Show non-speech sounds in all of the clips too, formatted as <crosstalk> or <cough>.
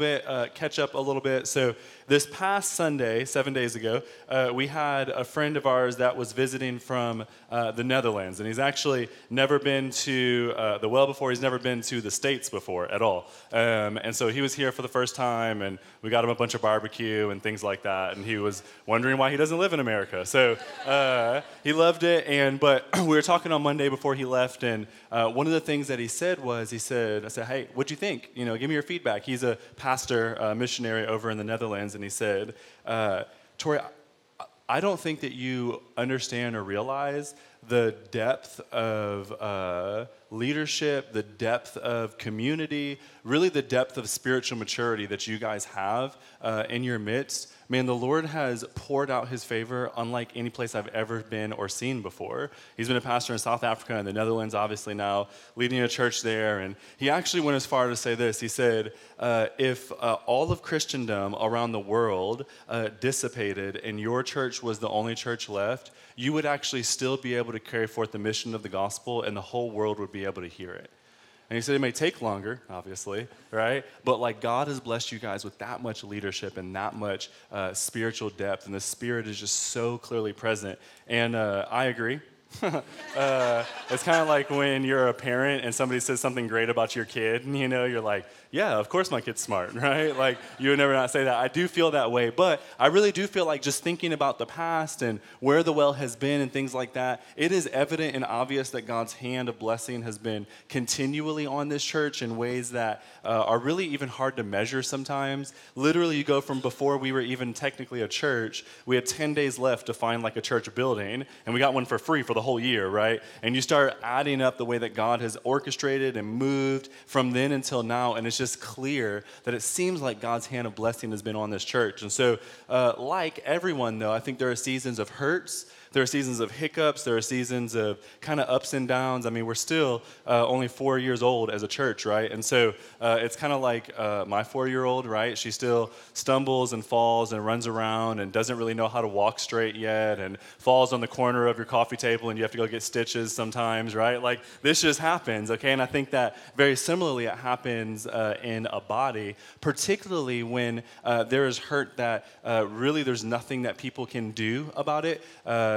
bit, uh, catch up a little bit. So, this past Sunday, seven days ago, uh, we had a friend of ours that was visiting from uh, the Netherlands. And he's actually never been to uh, the well before, he's never been to the States before at all. Um, and so he was here for the first time, and we got him a bunch of barbecue and things like that. And he was wondering why he doesn't live in America. So uh, he loved it. And But <clears throat> we were talking on Monday before he left, and uh, one of the things that he said was, he said, I said, hey, what'd you think? You know, give me your feedback. He's a pastor, uh, missionary over in the Netherlands and he said, uh, Tori, I don't think that you understand or realize the depth of uh, leadership, the depth of community, really the depth of spiritual maturity that you guys have uh, in your midst man, the Lord has poured out his favor unlike any place I've ever been or seen before. He's been a pastor in South Africa and the Netherlands, obviously, now, leading a church there. And he actually went as far to say this He said, uh, If uh, all of Christendom around the world uh, dissipated and your church was the only church left, you would actually still be able to carry forth the mission of the gospel and the whole world would be able to hear it. And he said it may take longer, obviously, right? But like God has blessed you guys with that much leadership and that much uh, spiritual depth, and the Spirit is just so clearly present. And uh, I agree. <laughs> uh, it's kind of like when you're a parent and somebody says something great about your kid, and <laughs> you know, you're like, yeah, of course my kid's smart, <laughs> right? Like, you would never not say that. I do feel that way, but I really do feel like just thinking about the past and where the well has been and things like that, it is evident and obvious that God's hand of blessing has been continually on this church in ways that uh, are really even hard to measure sometimes. Literally, you go from before we were even technically a church, we had 10 days left to find like a church building, and we got one for free for the whole year, right? And you start adding up the way that God has orchestrated and moved from then until now, and it's just clear that it seems like God's hand of blessing has been on this church. And so, uh, like everyone, though, I think there are seasons of hurts there are seasons of hiccups, there are seasons of kind of ups and downs. I mean, we're still uh, only four years old as a church, right? And so uh, it's kind of like uh, my four year old, right? She still stumbles and falls and runs around and doesn't really know how to walk straight yet and falls on the corner of your coffee table and you have to go get stitches sometimes, right? Like this just happens, okay? And I think that very similarly it happens uh, in a body, particularly when uh, there is hurt that uh, really there's nothing that people can do about it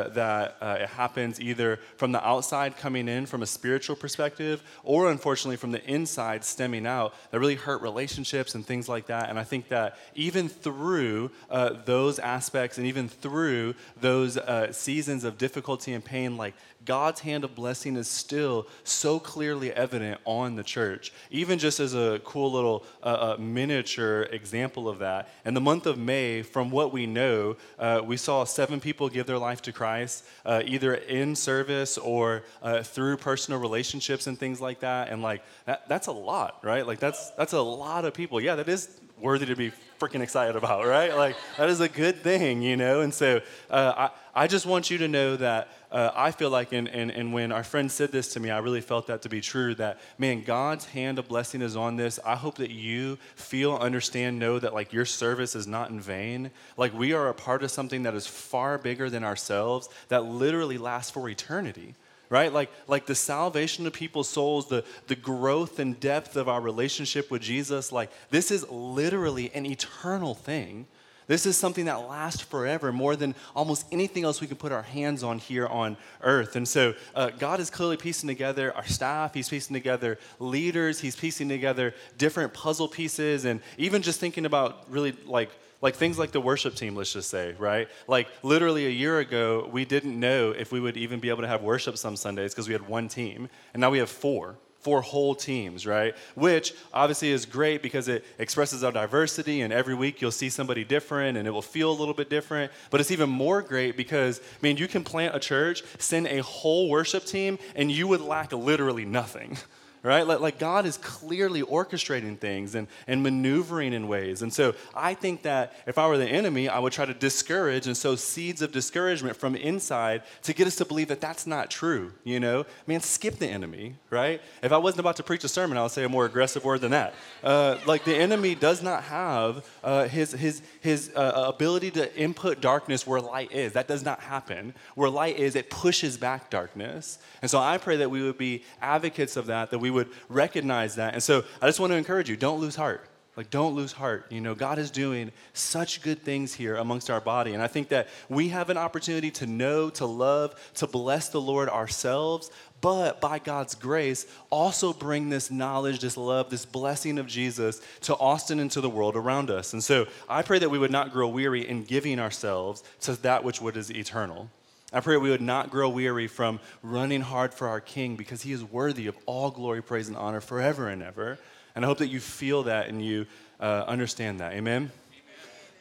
that uh, it happens either from the outside coming in from a spiritual perspective, or unfortunately from the inside stemming out that really hurt relationships and things like that. And I think that even through uh, those aspects and even through those uh, seasons of difficulty and pain, like God's hand of blessing is still so clearly evident on the church. Even just as a cool little uh, uh, miniature example of that, in the month of May, from what we know, uh, we saw seven people give their life to Christ, uh, either in service or uh, through personal relationships and things like that. And like that, that's a lot, right? Like that's that's a lot of people. Yeah, that is worthy to be freaking excited about, right? Like that is a good thing, you know. And so uh, I I just want you to know that uh, I feel like, and, and, and when our friend said this to me, I really felt that to be true that, man, God's hand of blessing is on this. I hope that you feel, understand, know that, like, your service is not in vain. Like, we are a part of something that is far bigger than ourselves, that literally lasts for eternity right? Like like the salvation of people's souls the the growth and depth of our relationship with jesus like this is literally an eternal thing. This is something that lasts forever more than almost anything else we can put our hands on here on earth. And so uh, God is clearly piecing together our staff, He's piecing together leaders, He's piecing together different puzzle pieces, and even just thinking about really like like things like the worship team let's just say right like literally a year ago we didn't know if we would even be able to have worship some sundays because we had one team and now we have four four whole teams, right? Which obviously is great because it expresses our diversity, and every week you'll see somebody different and it will feel a little bit different. But it's even more great because, I mean, you can plant a church, send a whole worship team, and you would lack literally nothing. <laughs> right? Like, like, God is clearly orchestrating things and, and maneuvering in ways. And so I think that if I were the enemy, I would try to discourage and sow seeds of discouragement from inside to get us to believe that that's not true, you know? Man, skip the enemy, right? If I wasn't about to preach a sermon, I would say a more aggressive word than that. Uh, like the enemy does not have uh, his, his, his uh, ability to input darkness where light is. That does not happen. Where light is, it pushes back darkness. And so I pray that we would be advocates of that, that we would recognize that. And so I just want to encourage you don't lose heart Like, don't lose heart. You know, God is doing such good things here amongst our body. And I think that we have an opportunity to know, to love, to bless the Lord ourselves, but by God's grace, also bring this knowledge, this love, this blessing of Jesus to Austin and to the world around us. And so I pray that we would not grow weary in giving ourselves to that which would is eternal. I pray we would not grow weary from running hard for our King because he is worthy of all glory, praise, and honor forever and ever. And I hope that you feel that and you uh, understand that. Amen?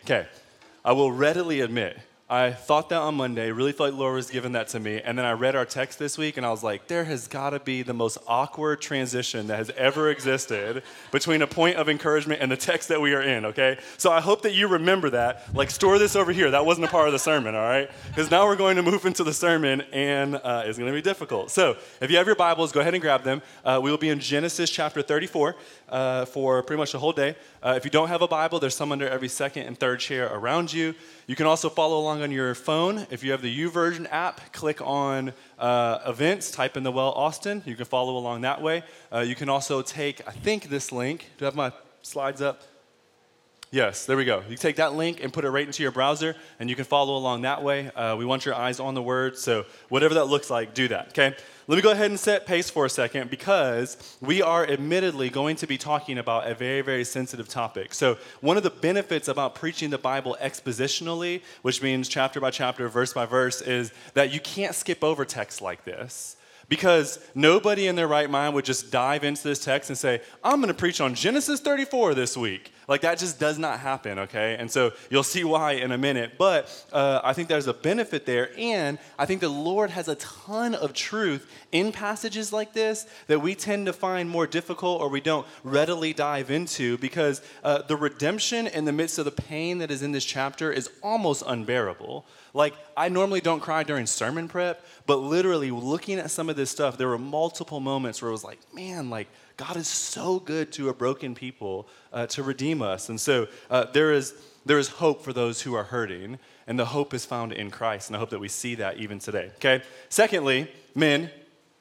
Okay. I will readily admit I thought that on Monday, really felt like Laura was giving that to me. And then I read our text this week and I was like, there has got to be the most awkward transition that has ever existed between a point of encouragement and the text that we are in, okay? So I hope that you remember that. Like, store this over here. That wasn't a part of the sermon, all right? Because now we're going to move into the sermon and uh, it's going to be difficult. So if you have your Bibles, go ahead and grab them. Uh, we will be in Genesis chapter 34 uh, for pretty much the whole day. Uh, if you don't have a Bible, there's some under every second and third chair around you. You can also follow along on your phone. If you have the YouVersion app, click on uh, events, type in the Well Austin. You can follow along that way. Uh, you can also take, I think, this link. Do I have my slides up? Yes, there we go. You take that link and put it right into your browser, and you can follow along that way. Uh, we want your eyes on the word, so whatever that looks like, do that, okay? Let me go ahead and set pace for a second because we are admittedly going to be talking about a very, very sensitive topic. So, one of the benefits about preaching the Bible expositionally, which means chapter by chapter, verse by verse, is that you can't skip over texts like this. Because nobody in their right mind would just dive into this text and say, I'm going to preach on Genesis 34 this week. Like that just does not happen, okay? And so you'll see why in a minute. But uh, I think there's a benefit there. And I think the Lord has a ton of truth in passages like this that we tend to find more difficult or we don't readily dive into because uh, the redemption in the midst of the pain that is in this chapter is almost unbearable. Like, I normally don't cry during sermon prep, but literally looking at some of this stuff, there were multiple moments where it was like, man, like, God is so good to a broken people uh, to redeem us. And so uh, there, is, there is hope for those who are hurting, and the hope is found in Christ. And I hope that we see that even today. Okay? Secondly, men,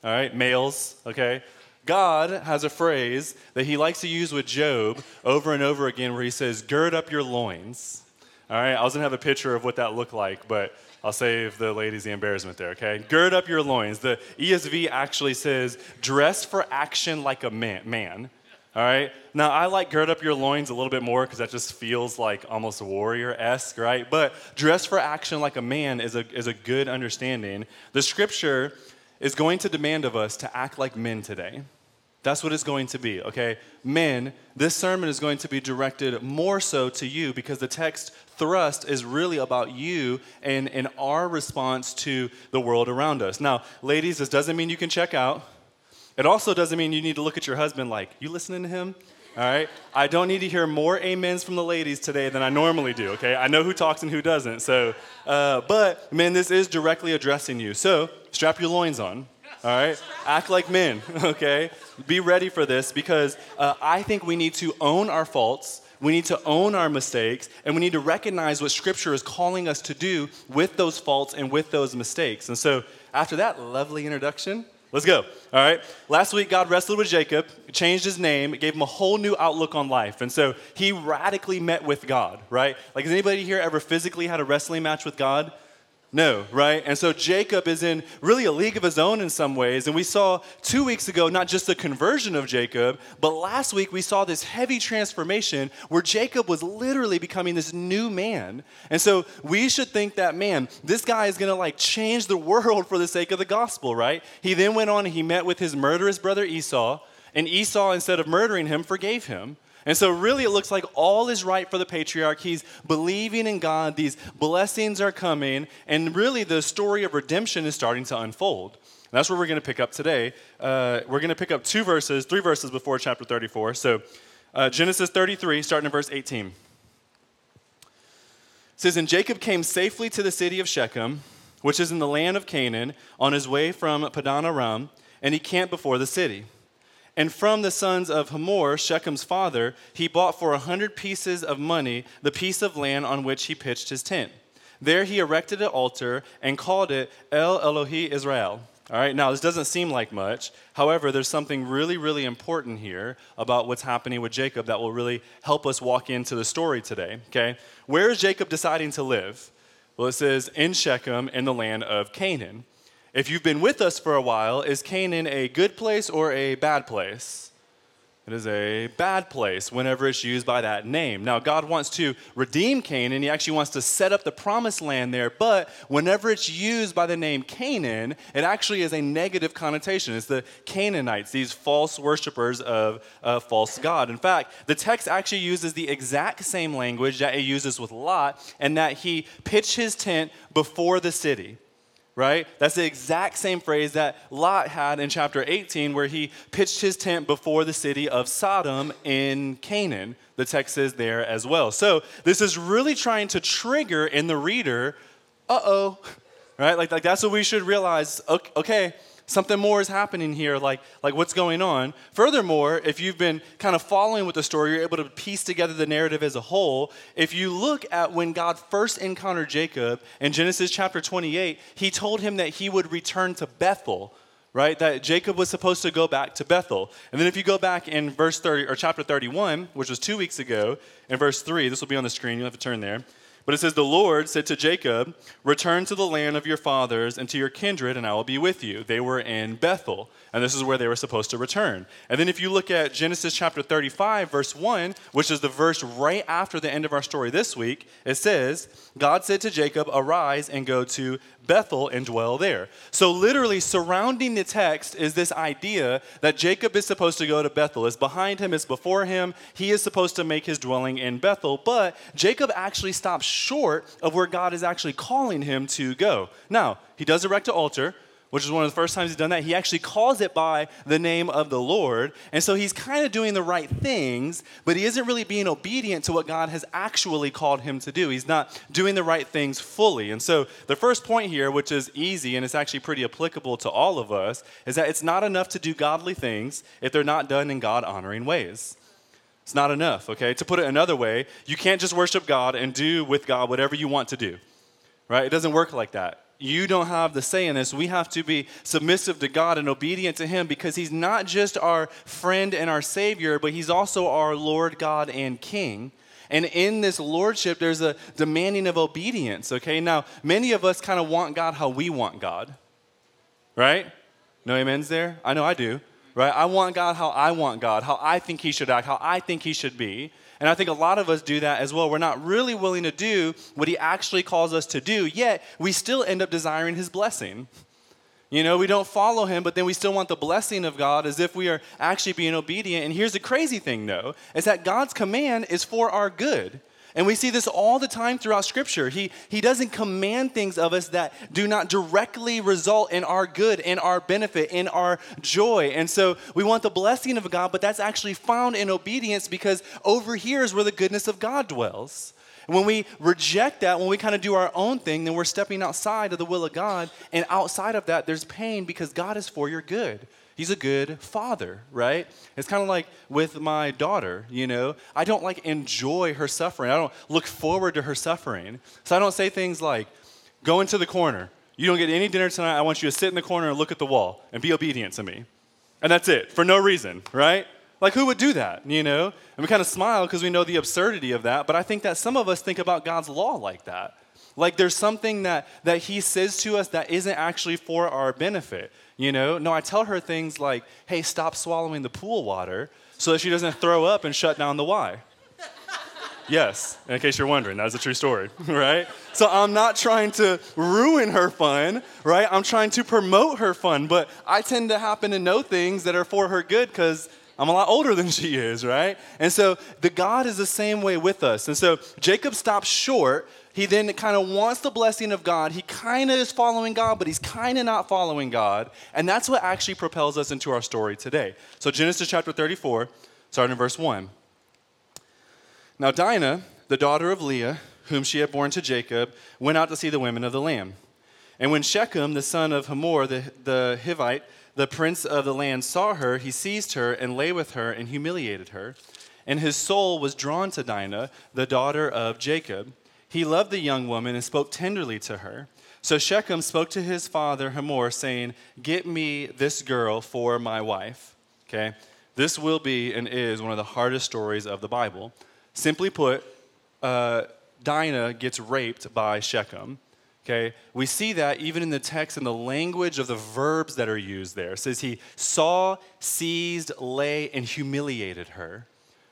all right, males, okay? God has a phrase that he likes to use with Job over and over again where he says, Gird up your loins. All right, I was gonna have a picture of what that looked like, but I'll save the ladies the embarrassment there, okay? Gird up your loins. The ESV actually says, dress for action like a man. man. All right? Now, I like gird up your loins a little bit more because that just feels like almost warrior esque, right? But dress for action like a man is a, is a good understanding. The scripture is going to demand of us to act like men today. That's what it's going to be, okay? Men, this sermon is going to be directed more so to you because the text thrust is really about you and, and our response to the world around us. Now, ladies, this doesn't mean you can check out. It also doesn't mean you need to look at your husband like, you listening to him? All right? I don't need to hear more amens from the ladies today than I normally do, okay? I know who talks and who doesn't. So, uh, but, men, this is directly addressing you. So, strap your loins on all right? Act like men, <laughs> okay? Be ready for this because uh, I think we need to own our faults. We need to own our mistakes, and we need to recognize what Scripture is calling us to do with those faults and with those mistakes. And so, after that lovely introduction, let's go. All right. Last week, God wrestled with Jacob, changed his name, gave him a whole new outlook on life. And so, he radically met with God, right? Like, has anybody here ever physically had a wrestling match with God? No, right? And so Jacob is in really a league of his own in some ways. And we saw two weeks ago not just the conversion of Jacob, but last week we saw this heavy transformation where Jacob was literally becoming this new man. And so we should think that, man, this guy is going to like change the <laughs> world for the sake of the gospel, right? He then went on and he met with his murderous brother Esau. And Esau, instead of murdering him, forgave him. And so, really, it looks like all is right for the patriarch. He's believing in God, these blessings are coming, and really the story of redemption is starting to unfold. And that's where we're going to pick up today. Uh, we're going to pick up two verses, three verses before chapter 34. So, uh, Genesis 33, starting in verse 18. It says, And Jacob came safely to the city of Shechem, which is in the land of Canaan, on his way from Padan Aram, and he camped before the city. And from the sons of Hamor, Shechem's father, he bought for a hundred pieces of money the piece of land on which he pitched his tent. There he erected an altar and called it El Elohi Israel. All right, now this doesn't seem like much. However, there's something really, really important here about what's happening with Jacob that will really help us walk into the story today. Okay, where is Jacob deciding to live? Well, it says in Shechem in the land of Canaan. If you've been with us for a while, is Canaan a good place or a bad place? It is a bad place whenever it's used by that name. Now, God wants to redeem Canaan. He actually wants to set up the promised land there. But whenever it's used by the name Canaan, it actually is a negative connotation. It's the Canaanites, these false worshippers of a false God. In fact, the text actually uses the exact same language that it uses with Lot, and that he pitched his tent before the city right? That's the exact same phrase that Lot had in chapter 18, where he pitched his tent before the city of Sodom in Canaan. The text is there as well. So this is really trying to trigger in the reader, uh oh, <laughs> right? Like, like that's what we should realize. Okay, something more is happening here, like, like what's going on. Furthermore, if you've been kind of following with the story, you're able to piece together the narrative as a whole. If you look at when God first encountered Jacob in Genesis chapter 28, he told him that he would return to Bethel right? That Jacob was supposed to go back to Bethel. And then if you go back in verse 30 or chapter 31, which was 2 weeks ago, in verse 3, this will be on the screen, you'll have to turn there. But it says, The Lord said to Jacob, Return to the land of your fathers and to your kindred, and I will be with you. They were in Bethel, and this is where they were supposed to return. And then if you look at Genesis chapter 35, verse 1, which is the verse right after the end of our story this week, it says, God said to Jacob, Arise and go to Bethel and dwell there. So, literally, surrounding the text is this idea that Jacob is supposed to go to Bethel. It's behind him, it's before him. He is supposed to make his dwelling in Bethel. But Jacob actually stops short of where God is actually calling him to go. Now, he does erect an altar which is one of the first times he's done that. He actually calls it by the name of the Lord. And so he's kind of doing the right things, but he isn't really being obedient to what God has actually called him to do. He's not doing the right things fully. And so the first point here, which is easy and it's actually pretty applicable to all of us, is that it's not enough to do godly things if they're not done in God honoring ways. It's not enough, okay? To put it another way, you can't just worship God and do with God whatever you want to do, right? It doesn't work like that you don't have the say in this. We have to be submissive to God and obedient to Him because He's not just our friend and our Savior, but He's also our Lord, God, and King. And in this lordship, there's a demanding of obedience, okay? Now, many of us kind of want God how we want God, right? No amens there? I know I do, right? I want God how I want God, how I think He should act, how I think He should be. And I think a lot of us do that as well. We're not really willing to do what he actually calls us to do, yet we still end up desiring his blessing. You know, we don't follow him, but then we still want the blessing of God as if we are actually being obedient. And here's the crazy thing, though, is that God's command is for our good. And we see this all the time throughout Scripture. He, he doesn't command things of us that do not directly result in our good, in our benefit, in our joy. And so we want the blessing of God, but that's actually found in obedience because over here is where the goodness of God dwells. When we reject that, when we kind of do our own thing, then we're stepping outside of the will of God. And outside of that, there's pain because God is for your good. He's a good father, right? It's kind of like with my daughter, you know. I don't like enjoy her suffering. I don't look forward to her suffering. So I don't say things like, go into the corner. You don't get any dinner tonight. I want you to sit in the corner and look at the wall and be obedient to me. And that's it, for no reason, right? Like, who would do that, you know? And we kind of smile because we know the absurdity of that, but I think that some of us think about God's law like that. Like, there's something that, that He says to us that isn't actually for our benefit. You know, no, I tell her things like, hey, stop swallowing the pool water so that she doesn't throw up and shut down the Y. yes, in case you're wondering, that is a true story, <laughs> right? So I'm not trying to ruin her fun, right? I'm trying to promote her fun, but I tend to happen to know things that are for her good because I'm a lot older than <laughs> she is, right? And so the God is the same way with us. And so Jacob stops short he then kind of wants the blessing of God. He kind of is following God, but he's kind of not following God. And that's what actually propels us into our story today. So, Genesis chapter 34, starting in verse 1. Now, Dinah, the daughter of Leah, whom she had borne to Jacob, went out to see the women of the land. And when Shechem, the son of Hamor, the, the Hivite, the prince of the land, saw her, he seized her and lay with her and humiliated her. And his soul was drawn to Dinah, the daughter of Jacob. He loved the young woman and spoke tenderly to her. So Shechem spoke to his father Hamor, saying, Get me this girl for my wife. Okay? This will be and is one of the hardest stories of the Bible. Simply put, uh, Dinah gets raped by Shechem. Okay, we see that even in the text and the language of the verbs that are used there. It says he saw, seized, lay, and humiliated her.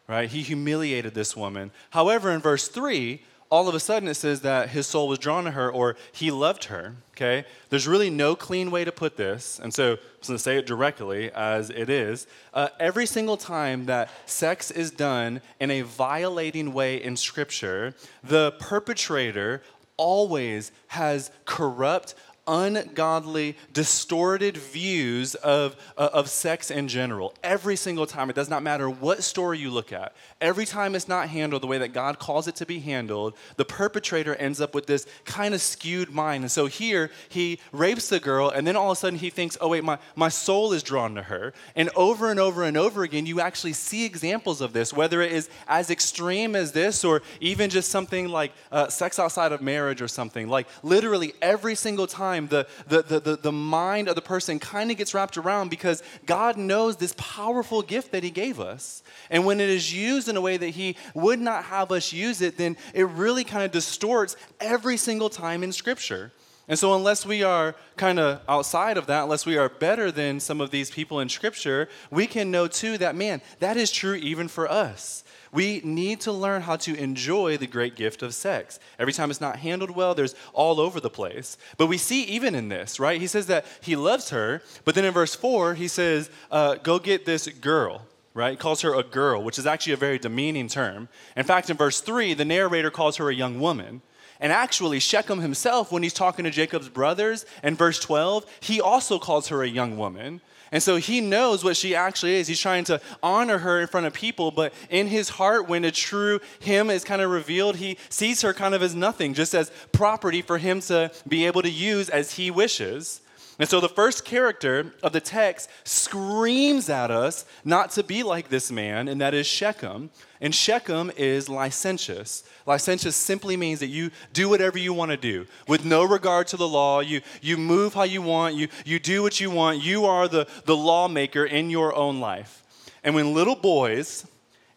Right? He humiliated this woman. However, in verse 3, all of a sudden it says that his soul was drawn to her or he loved her. Okay? There's really no clean way to put this. And so I'm going to say it directly as it is. Uh, every single time that sex is done in a violating way in Scripture, the perpetrator always has corrupt, ungodly, distorted views of, uh, of sex in general. Every single time. It does not matter what story you look at. Every time it's not handled the way that God calls it to be handled, the perpetrator ends up with this kind of skewed mind. And so here, he rapes the girl, and then all of a sudden he thinks, oh, wait, my, my soul is drawn to her. And over and over and over again, you actually see examples of this, whether it is as extreme as this or even just something like uh, sex outside of marriage or something. Like literally every single time time, the, the, the, the, the mind of the person kind of gets wrapped around because God knows this powerful gift that He gave us. And when it is used in a way that He would not have us use it, then it really kind of distorts every single time in Scripture. And so, unless we are kind of outside of that, unless we are better than some of these people in Scripture, we can know too that, man, that is true even for us. We need to learn how to enjoy the great gift of sex. Every time it's not handled well, there's all over the place. But we see even in this, right? He says that he loves her, but then in verse 4, he says, uh, Go get this girl right? He calls her a girl, which is actually a very demeaning term. In fact, in verse 3, the narrator calls her a young woman. And actually, Shechem himself, when he's talking to Jacob's brothers in verse 12, he also calls her a young woman. And so he knows what she actually is. He's trying to honor her in front of people, but in his heart, when a true him is kind of revealed, he sees her kind of as nothing, just as property for him to be able to use as he wishes. And so the first character of the text screams at us not to be like this man, and that is Shechem. And Shechem is licentious. Licentious simply means that you do whatever you want to do with no regard to the law. You, you move how you want, you, you do what you want. You are the, the lawmaker in your own life. And when little boys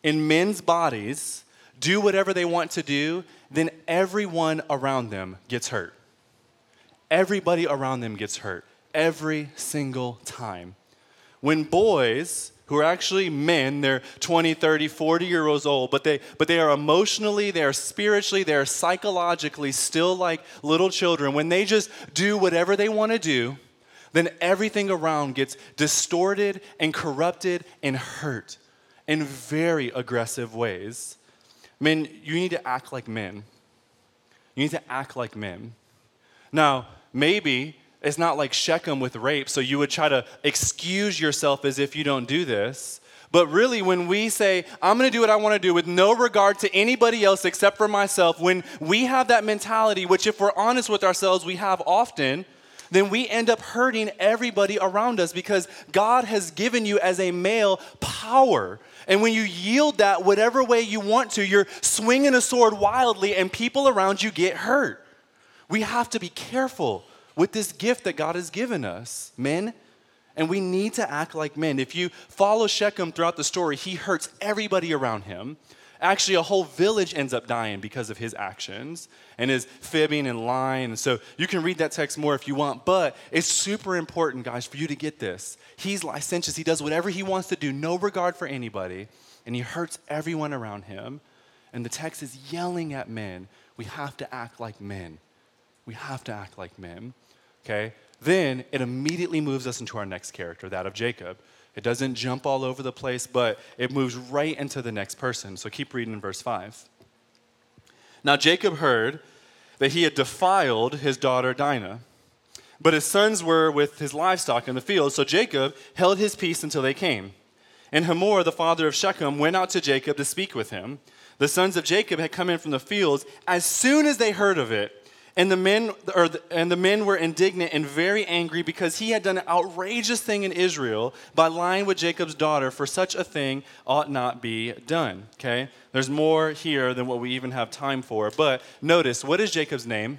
in men's bodies do whatever they want to do, then everyone around them gets hurt. Everybody around them gets hurt every single time. When boys who are actually men, they're 20, 30, 40 years old, but they, but they are emotionally, they are spiritually, they are psychologically still like little children. When they just do whatever they want to do, then everything around gets distorted and corrupted and hurt in very aggressive ways. Men, you need to act like men. You need to act like men. Now, maybe it's not like Shechem with rape, so you would try to excuse yourself as if you don't do this. But really, when we say, I'm gonna do what I wanna do with no regard to anybody else except for myself, when we have that mentality, which if we're honest with ourselves, we have often, then we end up hurting everybody around us because God has given you as a male power. And when you yield that whatever way you want to, you're swinging a sword wildly and people around you get hurt. We have to be careful with this gift that God has given us, men. And we need to act like men. If you follow Shechem throughout the story, he hurts everybody around him. Actually, a whole village ends up dying because of his actions and his fibbing and lying. And so you can read that text more if you want, but it's super important, guys, for you to get this. He's licentious. He does whatever he wants to do, no regard for anybody, and he hurts everyone around him. And the text is yelling at men. We have to act like men. We have to act like men okay? Then it immediately moves us into our next character, that of Jacob. It doesn't jump all over the place, but it moves right into the next person. So keep reading in verse 5. Now Jacob heard that he had defiled his daughter Dinah, but his sons were with his livestock in the field, so Jacob held his peace until they came. And Hamor, the father of Shechem, went out to Jacob to speak with him. The sons of Jacob had come in from the fields. As soon as they heard of it, and the men, or the, and the men were indignant and very angry because he had done an outrageous thing in Israel by lying with Jacob's daughter. For such a thing ought not be done. Okay, there's more here than what we even have time for. But notice, what is Jacob's name?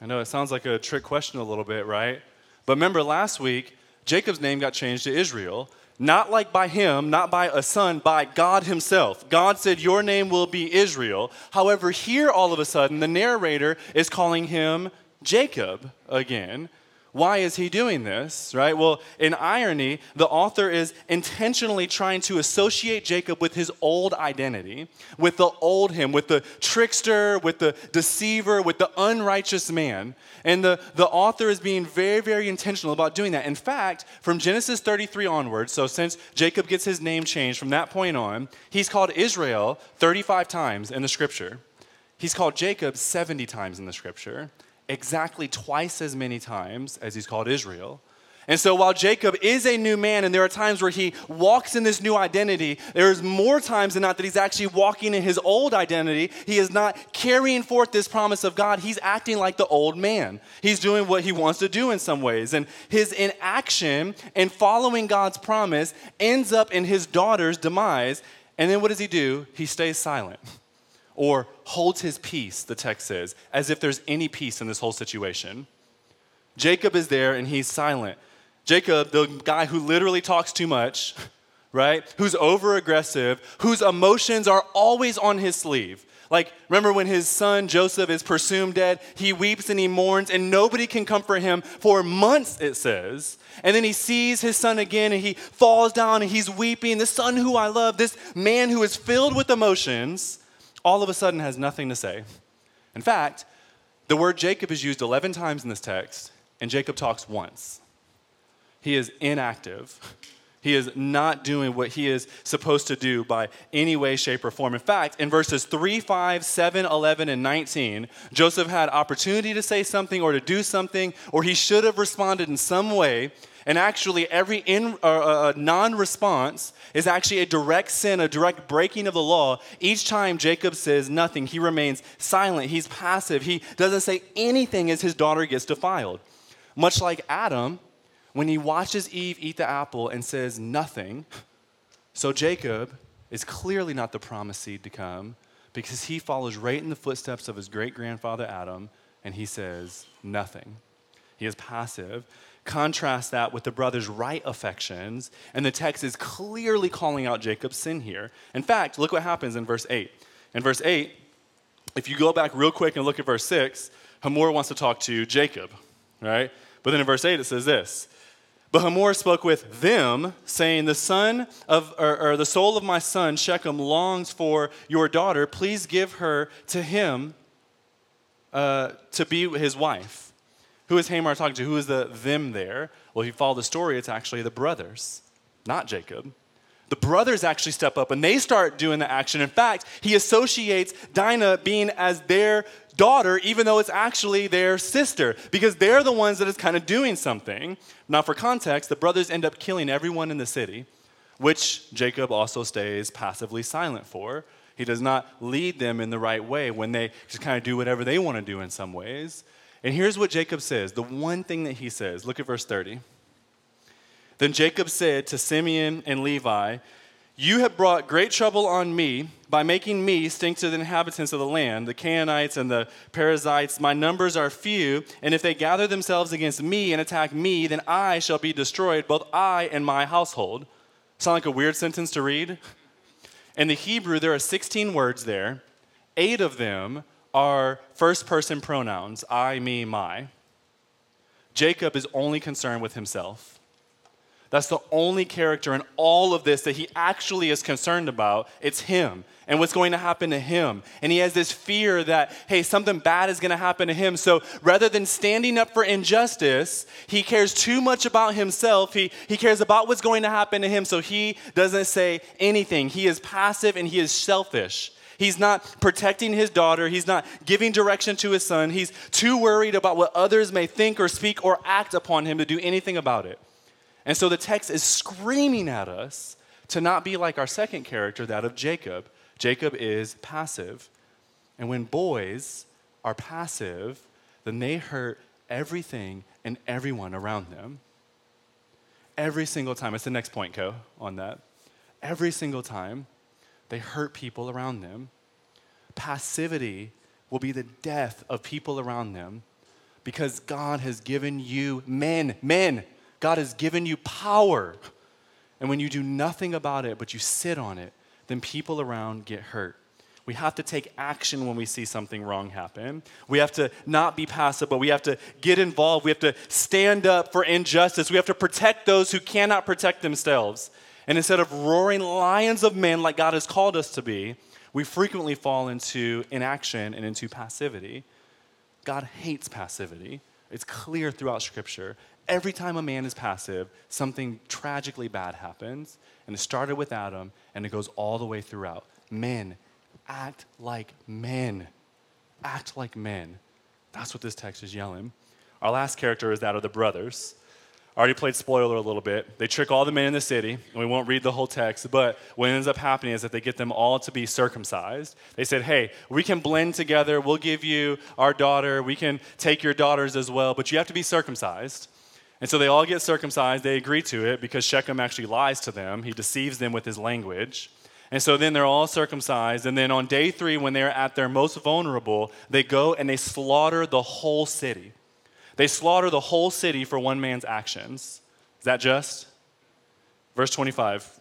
I know it sounds like a trick question a little bit, right? But remember last week, Jacob's name got changed to Israel. Not like by him, not by a son, by God himself. God said, Your name will be Israel. However, here all of a sudden, the narrator is calling him Jacob again. Why is he doing this, right? Well, in irony, the author is intentionally trying to associate Jacob with his old identity, with the old him, with the trickster, with the deceiver, with the unrighteous man. And the, the author is being very, very intentional about doing that. In fact, from Genesis 33 onwards, so since Jacob gets his name changed from that point on, he's called Israel 35 times in the scripture. He's called Jacob 70 times in the scripture exactly twice as many times as he's called Israel. And so while Jacob is a new man, and there are times where he walks in this new identity, there's more times than not that he's actually walking in his old identity. He is not carrying forth this promise of God. He's acting like the old man. He's doing what he wants to do in some ways. And his inaction and following God's promise ends up in his daughter's demise. And then what does he do? He stays silent <laughs> or holds his peace, the text says, as if there's any peace in this whole situation. Jacob is there and he's silent. Jacob, the guy who literally talks too much, <laughs> right? Who's over aggressive, whose emotions are always on his sleeve. Like, remember when his son Joseph is presumed dead? He weeps and he mourns, and nobody can comfort him for months, it says. And then he sees his son again, and he falls down and he's weeping. The son who I love, this man who is filled with emotions, all of a sudden has nothing to say. In fact, the word Jacob is used 11 times in this text, and Jacob talks once. He is inactive. He is not doing what he is supposed to do by any way, shape, or form. In fact, in verses 3, 5, 7, 11, and 19, Joseph had opportunity to say something or to do something, or he should have responded in some way, and actually, every in, uh, uh, non response is actually a direct sin, a direct breaking of the law. Each time Jacob says nothing, he remains silent, he's passive, he doesn't say anything as his daughter gets defiled. Much like Adam, when he watches Eve eat the apple and says nothing, so Jacob is clearly not the promised seed to come because he follows right in the footsteps of his great grandfather Adam and he says nothing. He is passive. Contrast that with the brother's right affections, and the text is clearly calling out Jacob's sin here. In fact, look what happens in verse 8. In verse 8, if you go back real quick and look at verse 6, Hamor wants to talk to Jacob, right? But then in verse 8 it says this But Hamor spoke with them, saying, The son of, or, or the soul of my son Shechem longs for your daughter. Please give her to him uh, to be his wife. Who is Hamor talking to? Who is the them there? Well, if you follow the story, it's actually the brothers, not Jacob. The brothers actually step up and they start doing the action. In fact, he associates Dinah being as their daughter, even though it's actually their sister, because they're the ones that is kind of doing something. Now, for context, the brothers end up killing everyone in the city, which Jacob also stays passively silent for. He does not lead them in the right way when they just kind of do whatever they want to do in some ways. And here's what Jacob says the one thing that he says. Look at verse 30. Then Jacob said to Simeon and Levi, You have brought great trouble on me by making me stink to the inhabitants of the land, the Canaanites and the Perizzites. My numbers are few, and if they gather themselves against me and attack me, then I shall be destroyed, both I and my household. Sound like a weird sentence to read? In the Hebrew, there are 16 words there. Eight of them are first person pronouns I, me, my. Jacob is only concerned with himself. That's the only character in all of this that he actually is concerned about. It's him and what's going to happen to him. And he has this fear that, hey, something bad is going to happen to him. So rather than standing up for injustice, he cares too much about himself. He, he cares about what's going to happen to him. So he doesn't say anything. He is passive and he is selfish. He's not protecting his daughter. He's not giving direction to his son. He's too worried about what others may think or speak or act upon him to do anything about it. And so the text is screaming at us to not be like our second character, that of Jacob. Jacob is passive. And when boys are passive, then they hurt everything and everyone around them. Every single time. It's the next point, Co, on that. Every single time they hurt people around them. Passivity will be the death of people around them. Because God has given you, men, men, God has given you power. And when you do nothing about it, but you sit on it, then people around get hurt. We have to take action when we see something wrong happen. We have to not be passive, but we have to get involved. We have to stand up for injustice. We have to protect those who cannot protect themselves. And instead of roaring lions of men like God has called us to be, we frequently fall into inaction and into passivity. God hates passivity. It's clear throughout Scripture. Every time a man is passive, something tragically bad happens. And it started with Adam, and it goes all the way throughout. Men, act like men. Act like men. That's what this text is yelling. Our last character is that of the brothers. Already played spoiler a little bit. They trick all the men in the city, and we won't read the whole text, but what ends up happening is that they get them all to be circumcised. They said, Hey, we can blend together. We'll give you our daughter. We can take your daughters as well, but you have to be circumcised. And so they all get circumcised. They agree to it because Shechem actually lies to them. He deceives them with his language. And so then they're all circumcised. And then on day three, when they're at their most vulnerable, they go and they slaughter the whole city. They slaughter the whole city for one man's actions. Is that just? Verse 25.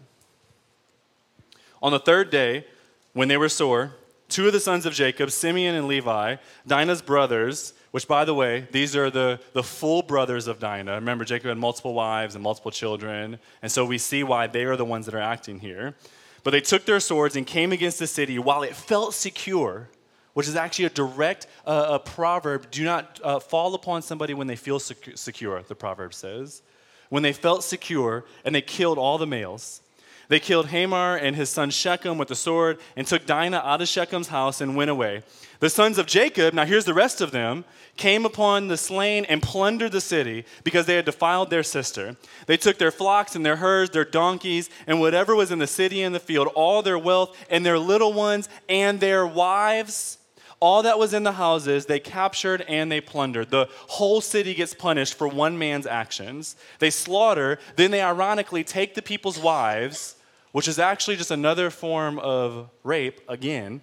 On the third day, when they were sore, two of the sons of Jacob, Simeon and Levi, Dinah's brothers, which by the way, these are the, the full brothers of Dinah. Remember, Jacob had multiple wives and multiple children. And so we see why they are the ones that are acting here. But they took their swords and came against the city while it felt secure, which is actually a direct uh, a proverb. Do not uh, fall upon somebody when they feel secure, the proverb says. When they felt secure, and they killed all the males. They killed Hamor and his son Shechem with the sword and took Dinah out of Shechem's house and went away. The sons of Jacob, now here's the rest of them, came upon the slain and plundered the city because they had defiled their sister. They took their flocks and their herds, their donkeys, and whatever was in the city and the field, all their wealth and their little ones and their wives. All that was in the houses, they captured and they plundered. The whole city gets punished for one man's actions. They slaughter, then they ironically take the people's wives, which is actually just another form of rape again,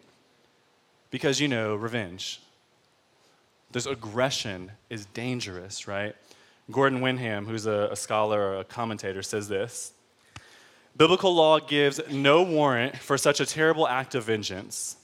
because you know, revenge. This aggression is dangerous, right? Gordon Wenham, who's a, a scholar or a commentator, says this Biblical law gives no warrant for such a terrible act of vengeance.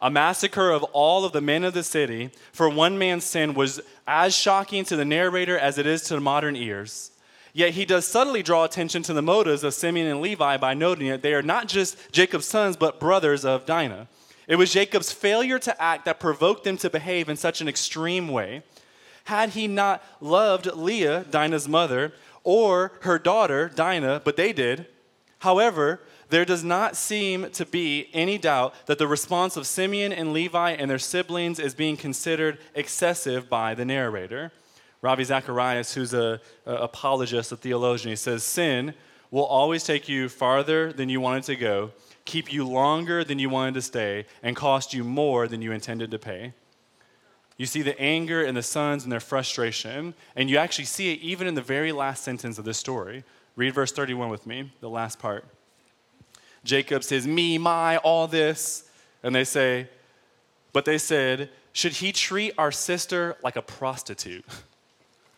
A massacre of all of the men of the city for one man's sin was as shocking to the narrator as it is to modern ears. Yet he does subtly draw attention to the motives of Simeon and Levi by noting that they are not just Jacob's sons, but brothers of Dinah. It was Jacob's failure to act that provoked them to behave in such an extreme way. Had he not loved Leah, Dinah's mother, or her daughter, Dinah, but they did. However, there does not seem to be any doubt that the response of Simeon and Levi and their siblings is being considered excessive by the narrator. Ravi Zacharias, who's a, apologist, a theologian, he says, Sin will always take you farther than you wanted to go keep you longer than you wanted to stay, and cost you more than you intended to pay. You see the anger in the sons and their frustration, and you actually see it even in the very last sentence of this story. Read verse 31 with me, the last part. Jacob says, Me, my, all this. And they say, But they said, Should he treat our sister like a prostitute? <laughs>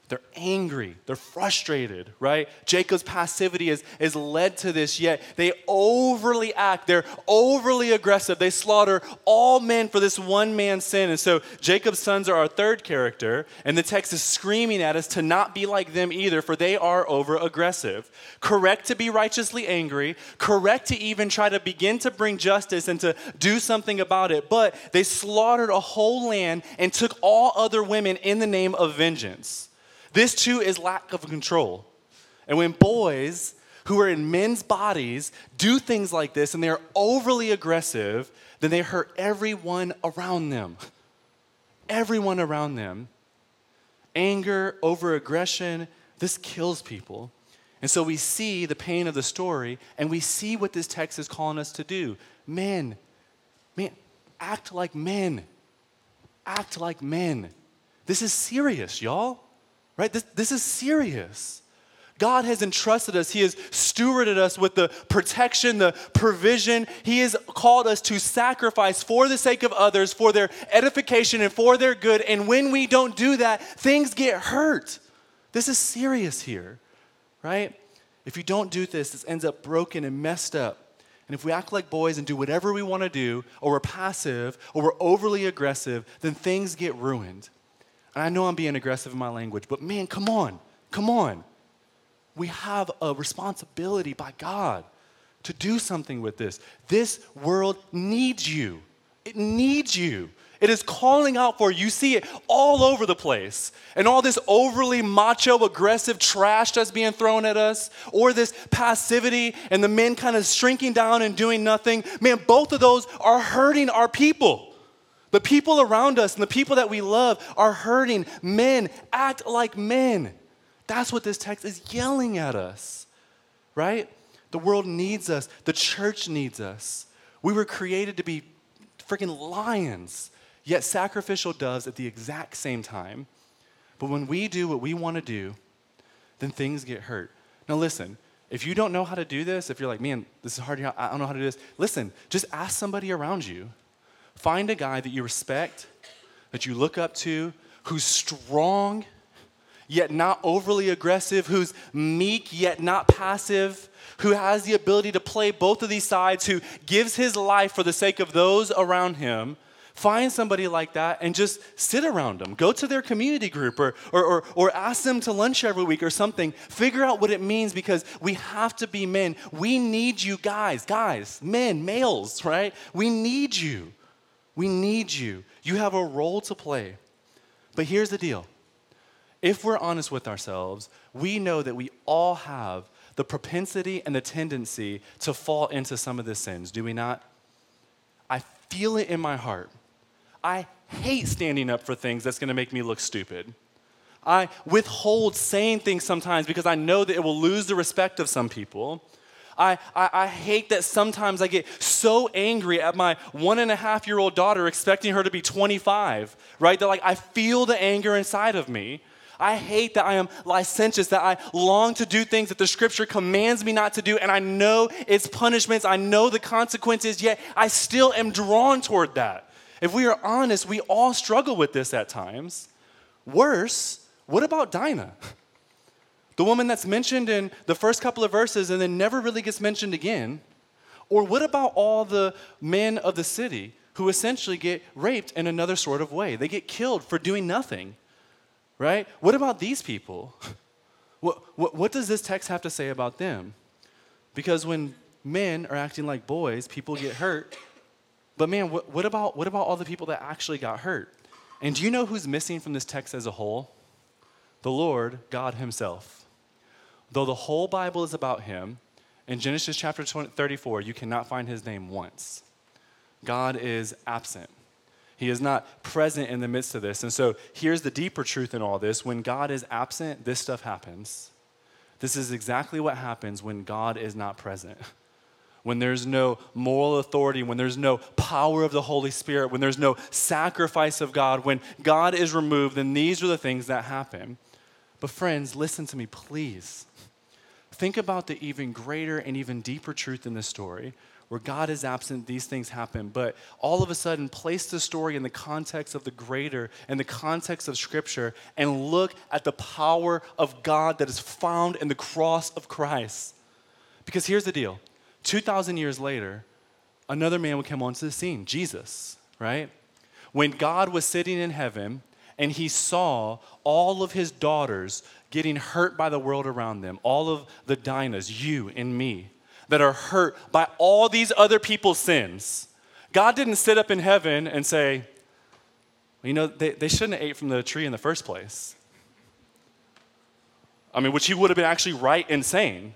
They're angry. They're frustrated, right? Jacob's passivity has, has led to this, yet they overly act. They're overly aggressive. They slaughter all men for this one man's sin. And so Jacob's sons are our third character, and the text is screaming at us to not be like them either, for they are over aggressive. Correct to be righteously angry, correct to even try to begin to bring justice and to do something about it, but they slaughtered a whole land and took all other women in the name of vengeance. This too is lack of control. And when boys who are in men's bodies do things like this and they're overly aggressive, then they hurt everyone around them. Everyone around them. Anger, over aggression, this kills people. And so we see the pain of the story and we see what this text is calling us to do. Men, man, act like men. Act like men. This is serious, y'all right? This, this is serious. God has entrusted us. He has stewarded us with the protection, the provision. He has called us to sacrifice for the sake of others, for their edification and for their good. And when we don't do that, things get hurt. This is serious here, right? If you don't do this, this ends up broken and messed up. And if we act like boys and do whatever we want to do, or we're passive, or we're overly aggressive, then things get ruined. And I know I'm being aggressive in my language, but man, come on, come on. We have a responsibility by God to do something with this. This world needs you. It needs you. It is calling out for you. see it all over the place. And all this overly macho, aggressive trash that's being thrown at us, or this passivity and the men kind of shrinking down and doing nothing. Man, both of those are hurting our people. The people around us and the people that we love are hurting. Men act like men. That's what this text is yelling at us, right? The world needs us, the church needs us. We were created to be freaking lions yet sacrificial doves at the exact same time. But when we do what we want to do, then things get hurt. Now, listen, if you don't know how to do this, if you're like, man, this is hard, I don't know how to do this, listen, just ask somebody around you. Find a guy that you respect, that you look up to, who's strong, yet not overly aggressive, who's meek, yet not passive, who has the ability to play both of these sides, who gives his life for the sake of those around him Find somebody like that and just sit around them. Go to their community group or, or, or, or ask them to lunch every week or something. Figure out what it means because we have to be men. We need you guys, guys, men, males, right? We need you. We need you. You have a role to play. But here's the deal if we're honest with ourselves, we know that we all have the propensity and the tendency to fall into some of the sins, do we not? I feel it in my heart I hate standing up for things that's to make me look stupid. I withhold saying things sometimes because I know that it will lose the respect of some people. I, I, I, hate that sometimes I get so angry at my one and a half year old daughter expecting her to be 25, right? That like I feel the anger inside of me. I hate that I am licentious, that I long to do things that the scripture commands me not to do, and I know its punishments, I know the consequences, yet I still am drawn toward that. If we are honest, we all struggle with this at times. Worse, what about Dinah? <laughs> The woman that's mentioned in the first couple of verses and then never really gets mentioned again. Or what about all the men of the city who essentially get raped in another sort of way? They get killed for doing nothing, right? What about these people? <laughs> What, what, what does this text have to say about them? Because when men are acting like boys, people get hurt but man, what, what, about, what about all the people that actually got hurt? And do you know who's missing from this text as a whole? The Lord, God Himself. Though the whole Bible is about Him, in Genesis chapter 20, 34, you cannot find His name once. God is absent. He is not present in the midst of this. And so here's the deeper truth in all this when God is absent, this stuff happens. This is exactly what happens when God is not present. when there's no moral authority, when there's no power of the Holy Spirit, when there's no sacrifice of God, when God is removed, then these are the things that happen. But, friends, listen to me, please. Think about the even greater and even deeper truth in this story where God is absent, these things happen. But all of a sudden, place the story in the context of the greater and the context of Scripture and look at the power of God that is found in the cross of Christ. Because here's the deal 2,000 years later, another man would come onto the scene Jesus, right? When God was sitting in heaven and he saw all of his daughters getting hurt by the world around them, all of the Dinahs, you and me, that are hurt by all these other people's sins. God didn't sit up in heaven and say, you know, they, they shouldn't have ate from the tree in the first place. I mean, which he would have been actually right in saying.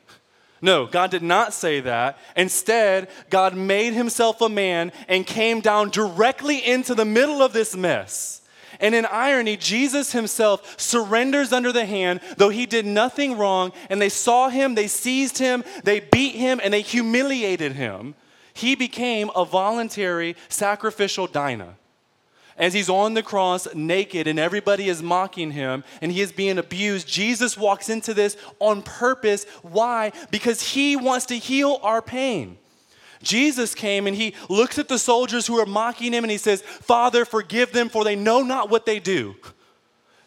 No, God did not say that. Instead, God made himself a man and came down directly into the middle of this mess. And in irony, Jesus himself surrenders under the hand, though he did nothing wrong. And they saw him, they seized him, they beat him, and they humiliated him. He became a voluntary sacrificial Dinah as he's on the cross naked and everybody is mocking him and he is being abused, Jesus walks into this on purpose. Why? Because he wants to heal our pain. Jesus came and he looks at the soldiers who are mocking him and he says, Father, forgive them, for they know not what they do.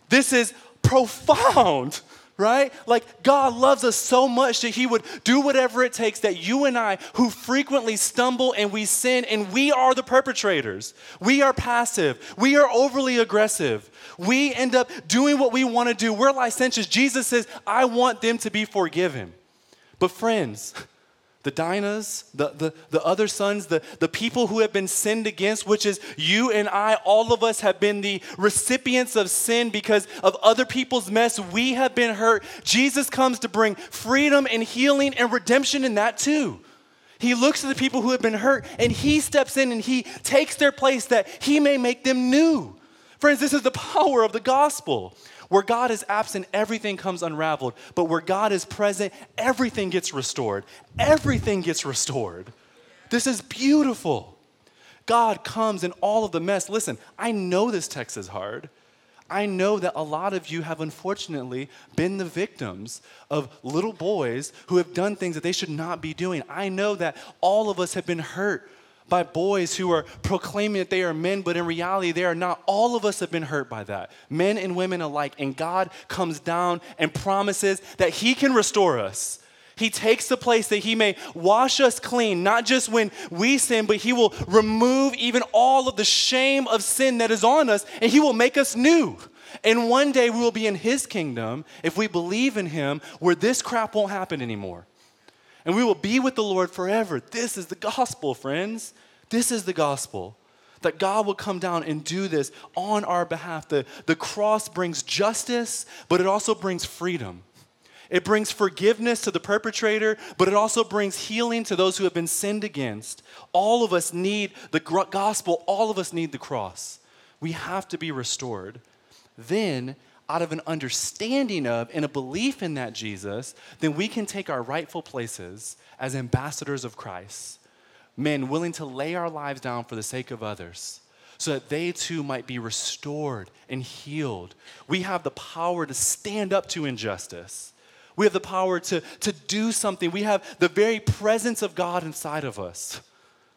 This is profound, right? Like, God loves us so much that he would do whatever it takes that you and I, who frequently stumble and we sin, and we are the perpetrators, we are passive, we are overly aggressive. We end up doing what we want to do. We're licentious. Jesus says, I want them to be forgiven. But, friends, the Dinahs, the, the, the other sons, the, the people who have been sinned against, which is you and I, all of us have been the recipients of sin because of other people's mess. We have been hurt. Jesus comes to bring freedom and healing and redemption in that too. He looks at the people who have been hurt and he steps in and he takes their place that he may make them new. Friends, this is the <laughs> power of the gospel. Where God is absent, everything comes unraveled. But where God is present, everything gets restored. Everything gets restored. This is beautiful. God comes in all of the mess. Listen, I know this text is hard. I know that a lot of you have unfortunately been the victims of little boys who have done things that they should not be doing. I know that all of us have been hurt by boys who are proclaiming that they are men, but in reality, they are not. All of us have been hurt by that, men and women alike. And God comes down and promises that He can restore us. He takes the place that He may wash us clean, not just when we sin, but He will remove even all of the shame of sin that is on us, and He will make us new. And one day we will be in His kingdom if we believe in Him, where this crap won't happen anymore and we will be with the Lord forever. This is the gospel, friends. This is the gospel. That God will come down and do this on our behalf. The, the cross brings justice, but it also brings freedom. It brings forgiveness to the perpetrator, but it also brings healing to those who have been sinned against. All of us need the gospel, all of us need the cross. We have to be restored. Then out of an understanding of and a belief in that Jesus, then we can take our rightful places as ambassadors of Christ, men willing to lay our lives down for the sake of others so that they too might be restored and healed. We have the power to stand up to injustice. We have the power to, to do something. We have the very presence of God inside of us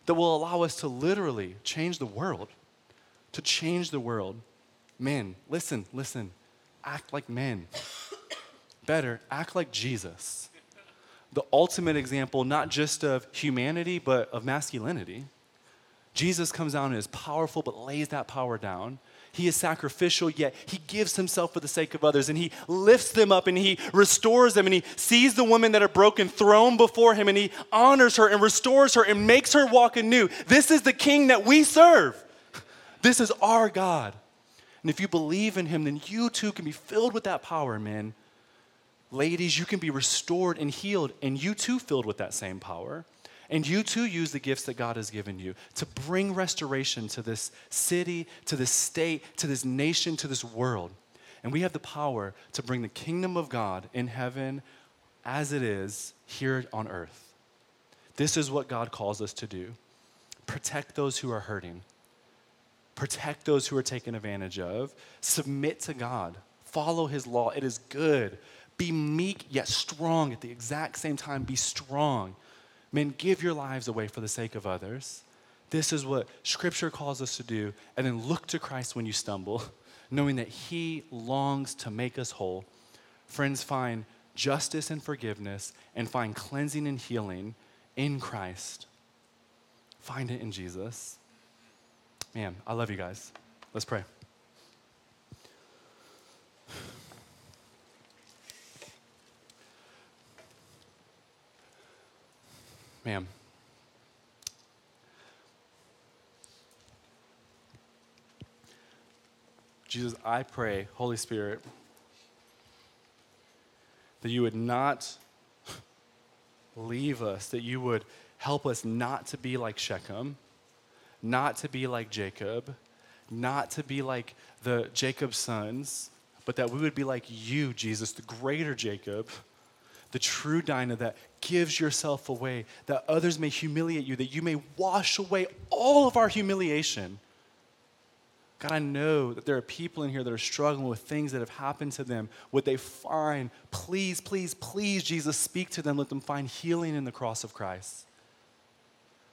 that will allow us to literally change the world. To change the world. Men, listen, listen act like men. Better, act like Jesus. The ultimate example, not just of humanity, but of masculinity. Jesus comes down and is powerful, but lays that power down. He is sacrificial, yet he gives himself for the sake of others, and he lifts them up and he restores them, and he sees the women that are broken thrown before him, and he honors her and restores her and makes her walk anew. This is the king that we serve. This is our God. And if you believe in him, then you too can be filled with that power, men. Ladies, you can be restored and healed, and you too filled with that same power. And you too use the gifts that God has given you to bring restoration to this city, to this state, to this nation, to this world. And we have the power to bring the kingdom of God in heaven as it is here on earth. This is what God calls us to do protect those who are hurting, protect those who are taken advantage of, submit to God, follow His law. It is good. Be meek yet strong at the exact same time. Be strong. Men, give your lives away for the sake of others. This is what Scripture calls us to do. And then look to Christ when you stumble, <laughs> knowing that He longs to make us whole. Friends, find justice and forgiveness and find cleansing and healing in Christ. Find it in Jesus. Man, I love you guys. Let's pray. Man. Jesus, I pray, Holy Spirit, that you would not leave us, that you would help us not to be like Shechem not to be like Jacob, not to be like the Jacob's sons, but that we would be like you, Jesus, the greater Jacob, the true Dinah that gives yourself away, that others may humiliate you, that you may wash away all of our humiliation. God, I know that there are people in here that are struggling with things that have happened to them. Would they find, please, please, please, Jesus, speak to them. Let them find healing in the cross of Christ.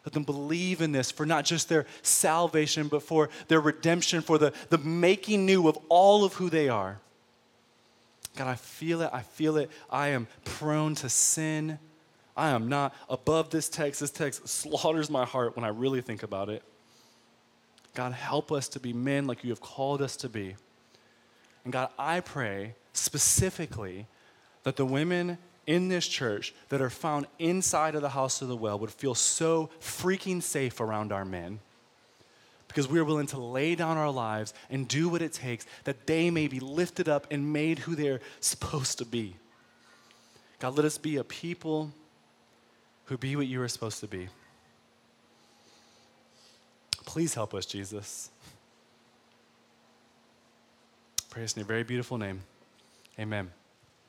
Let them believe in this for not just their salvation, but for their redemption, for the, the making new of all of who they are. God, I feel it. I feel it. I am prone to sin. I am not above this text. This text slaughters my heart when I really think about it. God, help us to be men like you have called us to be. And God, I pray specifically that the women in this church that are found inside of the house of the well would feel so freaking safe around our men because we are willing to lay down our lives and do what it takes that they may be lifted up and made who they're supposed to be. God, let us be a people who be what you are supposed to be. Please help us, Jesus. Praise in your very beautiful name. Amen.